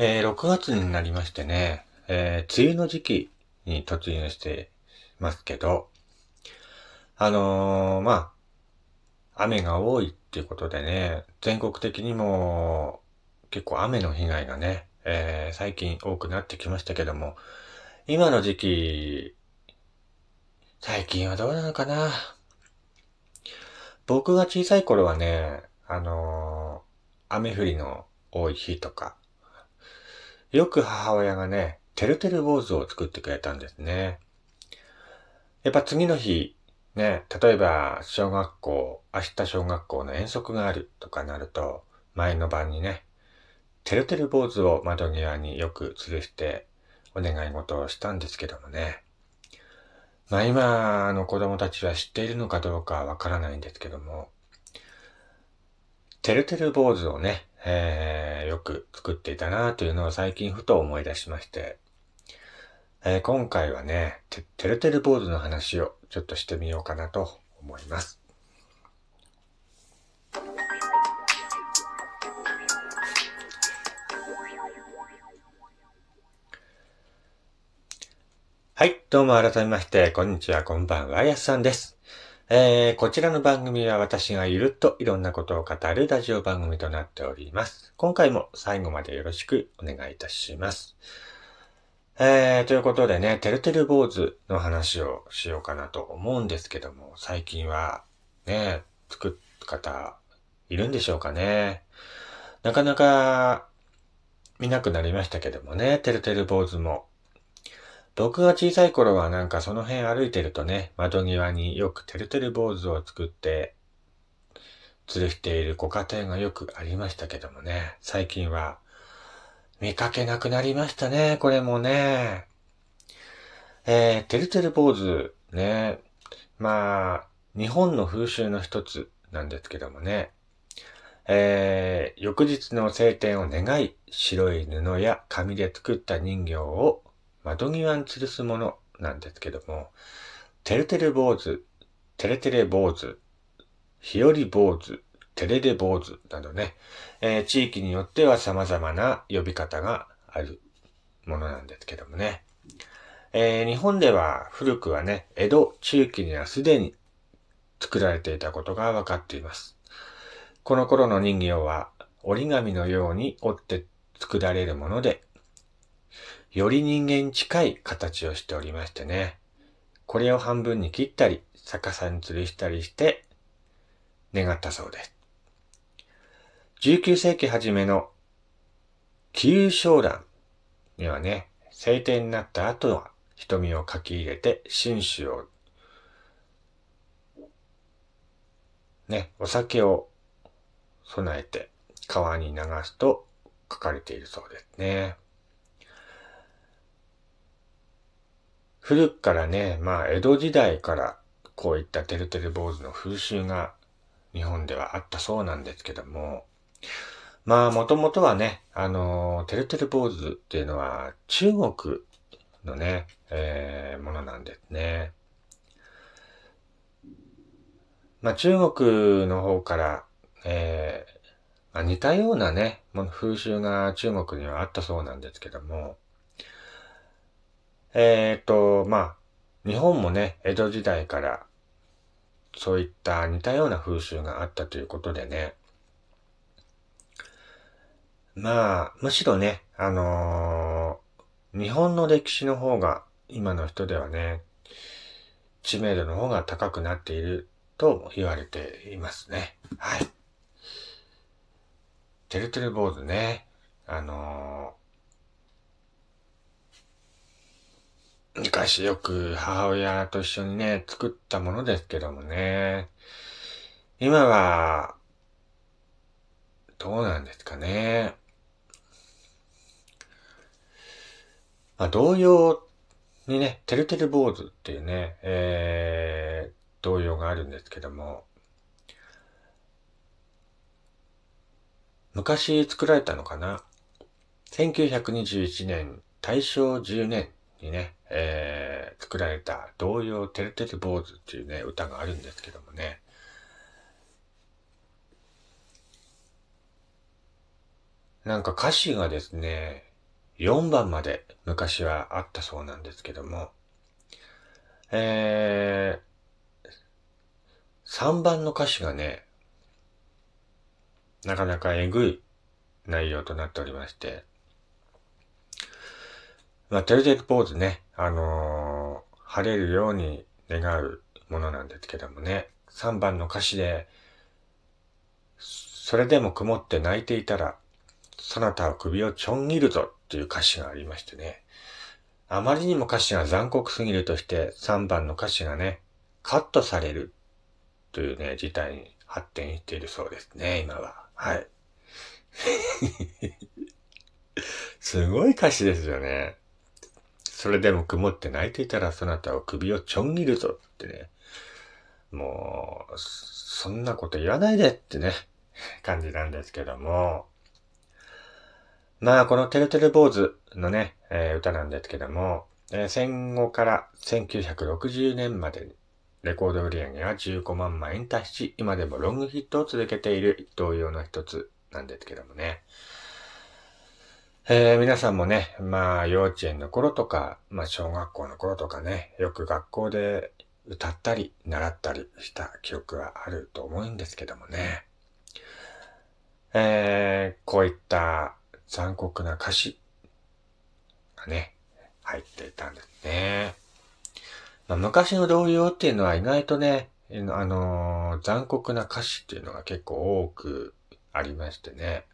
えー、6月になりましてね、えー、梅雨の時期に突入してますけど、あのー、まあ、雨が多いっていうことでね、全国的にも結構雨の被害がね、えー、最近多くなってきましたけども、今の時期、最近はどうなのかな。僕が小さい頃はね、あの、雨降りの多い日とか、よく母親がね、てるてる坊主を作ってくれたんですね。やっぱ次の日、ね、例えば小学校、明日小学校の遠足があるとかなると、前の晩にね、てるてる坊主を窓際によく吊るしてお願い事をしたんですけどもね。まあ今の子供たちは知っているのかどうかわからないんですけども、てるてる坊主をね、えー、よく作っていたなというのを最近ふと思い出しまして、えー、今回はね、て、てるてる坊主の話をちょっとしてみようかなと思います。はい、どうも改めまして、こんにちは、こんばんは、やすさんです。えー、こちらの番組は私がゆるっといろんなことを語るラジオ番組となっております。今回も最後までよろしくお願いいたします。えー、ということでね、てるてる坊主の話をしようかなと思うんですけども、最近はね、作る方いるんでしょうかね。なかなか見なくなりましたけどもね、てるてる坊主も。僕が小さい頃はなんかその辺歩いてるとね、窓際によくてるてる坊主を作って、吊るしているご家庭がよくありましたけどもね、最近は見かけなくなりましたね、これもね。えー、てるてる坊主、ね。まあ、日本の風習の一つなんですけどもね。えー、翌日の晴天を願い、白い布や紙で作った人形を窓際に吊るすものなんですけども、てるてる坊主、てれてれ坊主、日和坊主、てれれ坊主などね、えー、地域によっては様々な呼び方があるものなんですけどもね。えー、日本では古くはね、江戸中期にはすでに作られていたことが分かっています。この頃の人形は折り紙のように折って作られるもので、より人間に近い形をしておりましてね。これを半分に切ったり、逆さに吊るしたりして、願ったそうです。19世紀初めの、気流昇蘭にはね、晴天になった後は瞳を書き入れて、紳士を、ね、お酒を備えて川に流すと書かれているそうですね。古くからね、まあ、江戸時代からこういったてるてる坊主の風習が日本ではあったそうなんですけども、まあ、もともとはね、あの、てるてる坊主っていうのは中国のね、えー、ものなんですね。まあ、中国の方から、えーまあ、似たようなね、風習が中国にはあったそうなんですけども、えっ、と、まあ、日本もね、江戸時代からそういった似たような風習があったということでね、まあ、むしろね、あのー、日本の歴史の方が今の人ではね、知名度の方が高くなっていると言われていますね。はい。てるてる坊主ね、あの昔よく母親と一緒にね、作ったものですけどもね。今は、どうなんですかね。まあ、童謡にね、てるてる坊主っていうね、えー、童謡があるんですけども、昔作られたのかな ?1921 年、大正10年にね、えー、作られた童謡てるてる坊主っていうね、歌があるんですけどもね。なんか歌詞がですね、4番まで昔はあったそうなんですけども、えー、3番の歌詞がね、なかなかえぐい内容となっておりまして、まあ、テルテルポーズね、あのー、晴れるように願うものなんですけどもね、3番の歌詞で、それでも曇って泣いていたら、そなたは首をちょん切るぞっていう歌詞がありましてね。あまりにも歌詞が残酷すぎるとして3番の歌詞がね、カットされるというね、事態に発展しているそうですね、今は。はい。すごい歌詞ですよね。それでも曇って泣いていたらそなたは首をちょん切るぞってね。もう、そんなこと言わないでってね、感じなんですけども。まあ、このてるてる坊主のね、えー、歌なんですけども、えー、戦後から1960年までレコード売り上げが15万枚に達し、今でもロングヒットを続けている同様の一つなんですけどもね。えー、皆さんもね、まあ幼稚園の頃とか、まあ小学校の頃とかね、よく学校で歌ったり習ったりした記憶があると思うんですけどもね。えー、こういった残酷な歌詞がね、入っていたんですね。まあ、昔の童謡っていうのは意外とね、あのー、残酷な歌詞っていうのが結構多くありましてね、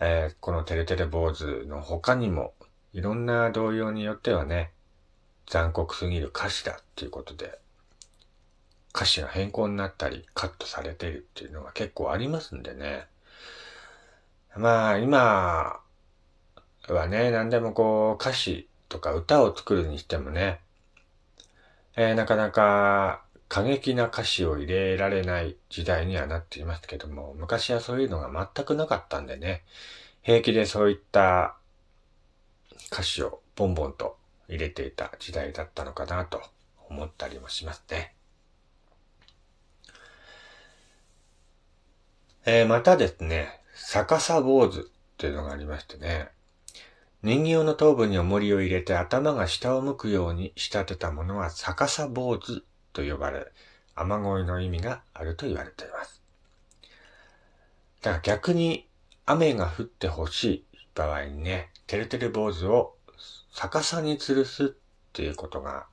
えー、このてれてれ坊主の他にも、いろんな童謡によってはね、残酷すぎる歌詞だっていうことで、歌詞が変更になったりカットされているっていうのが結構ありますんでね。まあ、今はね、何でもこう、歌詞とか歌を作るにしてもね、えー、なかなか過激な歌詞を入れられない時代にはなっていますけども、昔はそういうのが全くなかったんでね、平気でそういった歌詞をボンボンと入れていた時代だったのかなと思ったりもしますね。えー、またですね、逆さ坊主っていうのがありましてね。人形の頭部に重りを入れて頭が下を向くように仕立てたものは逆さ坊主と呼ばれ、雨乞いの意味があると言われています。だから逆に雨が降ってほしい場合にね、てるてる坊主を逆さに吊るすっていうことが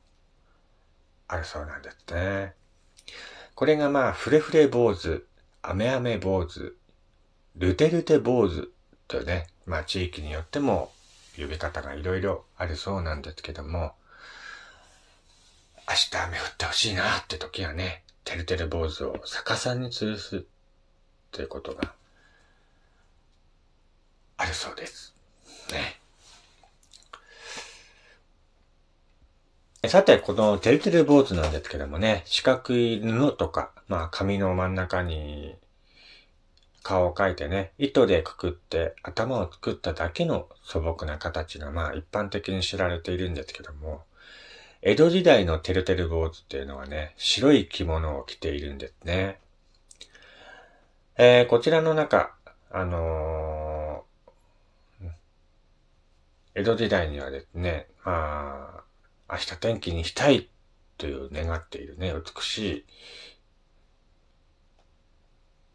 あるそうなんですね。これがまあ、フレフレ坊主、雨雨坊主、ルテルテ坊主とね、まあ地域によっても呼び方がいろいろあるそうなんですけども、明日雨降ってほしいなって時はね、てるてる坊主を逆さに吊るすということがあるそうです。ね。さて、このてるてる坊主なんですけどもね、四角い布とか、まあ紙の真ん中に顔を描いてね、糸でくくって頭を作っただけの素朴な形がまあ一般的に知られているんですけども、江戸時代のてるてる坊主っていうのはね、白い着物を着ているんですね。えー、こちらの中、あのー、江戸時代にはですね、まあ、明日天気にしたいという願っているね、美しい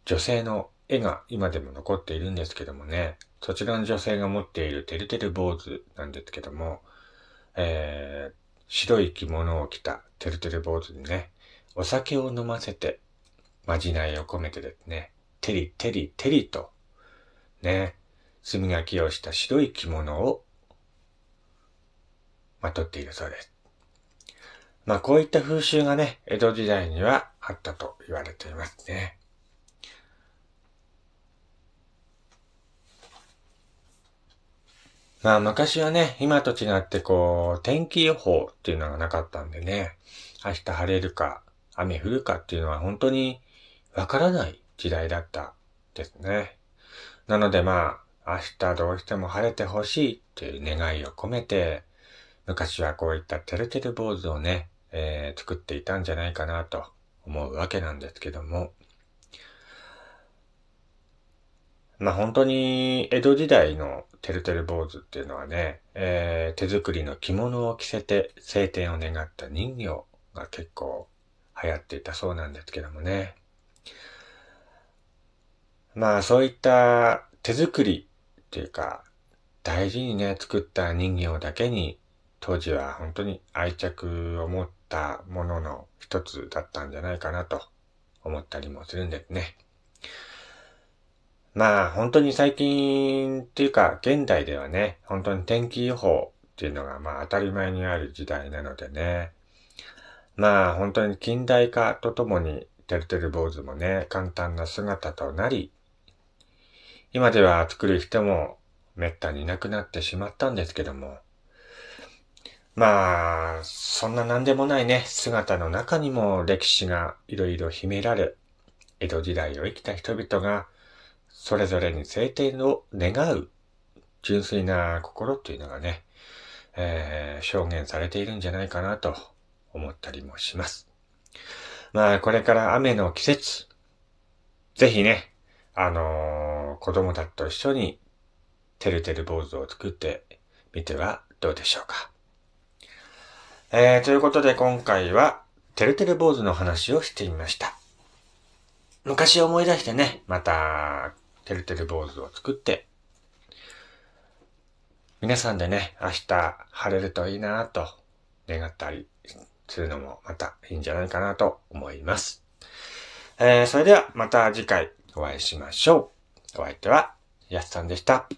女性の絵が今でも残っているんですけどもね、そちらの女性が持っているてるてる坊主なんですけども、えー、白い着物を着たてるてる坊主にね、お酒を飲ませて、まじないを込めてですね、てりてりてりと、ね、墨書きをした白い着物をまとっているそうです。まあこういった風習がね、江戸時代にはあったと言われていますね。まあ昔はね、今と違ってこう、天気予報っていうのがなかったんでね、明日晴れるか、雨降るかっていうのは本当にわからない時代だったですね。なのでまあ、明日どうしても晴れてほしいっていう願いを込めて、昔はこういったてるてる坊主をね、えー、作っていたんじゃないかなと思うわけなんですけども、まあ本当に江戸時代のてるてる坊主っていうのはね、えー、手作りの着物を着せて晴天を願った人形が結構流行っていたそうなんですけどもね。まあそういった手作りっていうか、大事にね、作った人形だけに当時は本当に愛着を持ったものの一つだったんじゃないかなと思ったりもするんですね。まあ本当に最近っていうか現代ではね、本当に天気予報っていうのがまあ当たり前にある時代なのでね。まあ本当に近代化とともにてるてる坊主もね、簡単な姿となり、今では作る人も滅多にいなくなってしまったんですけども、まあ、そんな何でもないね、姿の中にも歴史がいろいろ秘められ、江戸時代を生きた人々が、それぞれに晴天を願う純粋な心っていうのがね、えー、証言されているんじゃないかなと思ったりもします。まあ、これから雨の季節、ぜひね、あのー、子供たちと一緒に、てるてる坊主を作ってみてはどうでしょうか。えー、ということで今回は、てるてる坊主の話をしてみました。昔思い出してね、また、てるてる坊主を作って、皆さんでね、明日晴れるといいなぁと願ったりするのもまたいいんじゃないかなと思います。えー、それではまた次回お会いしましょう。お相手は、やすさんでした。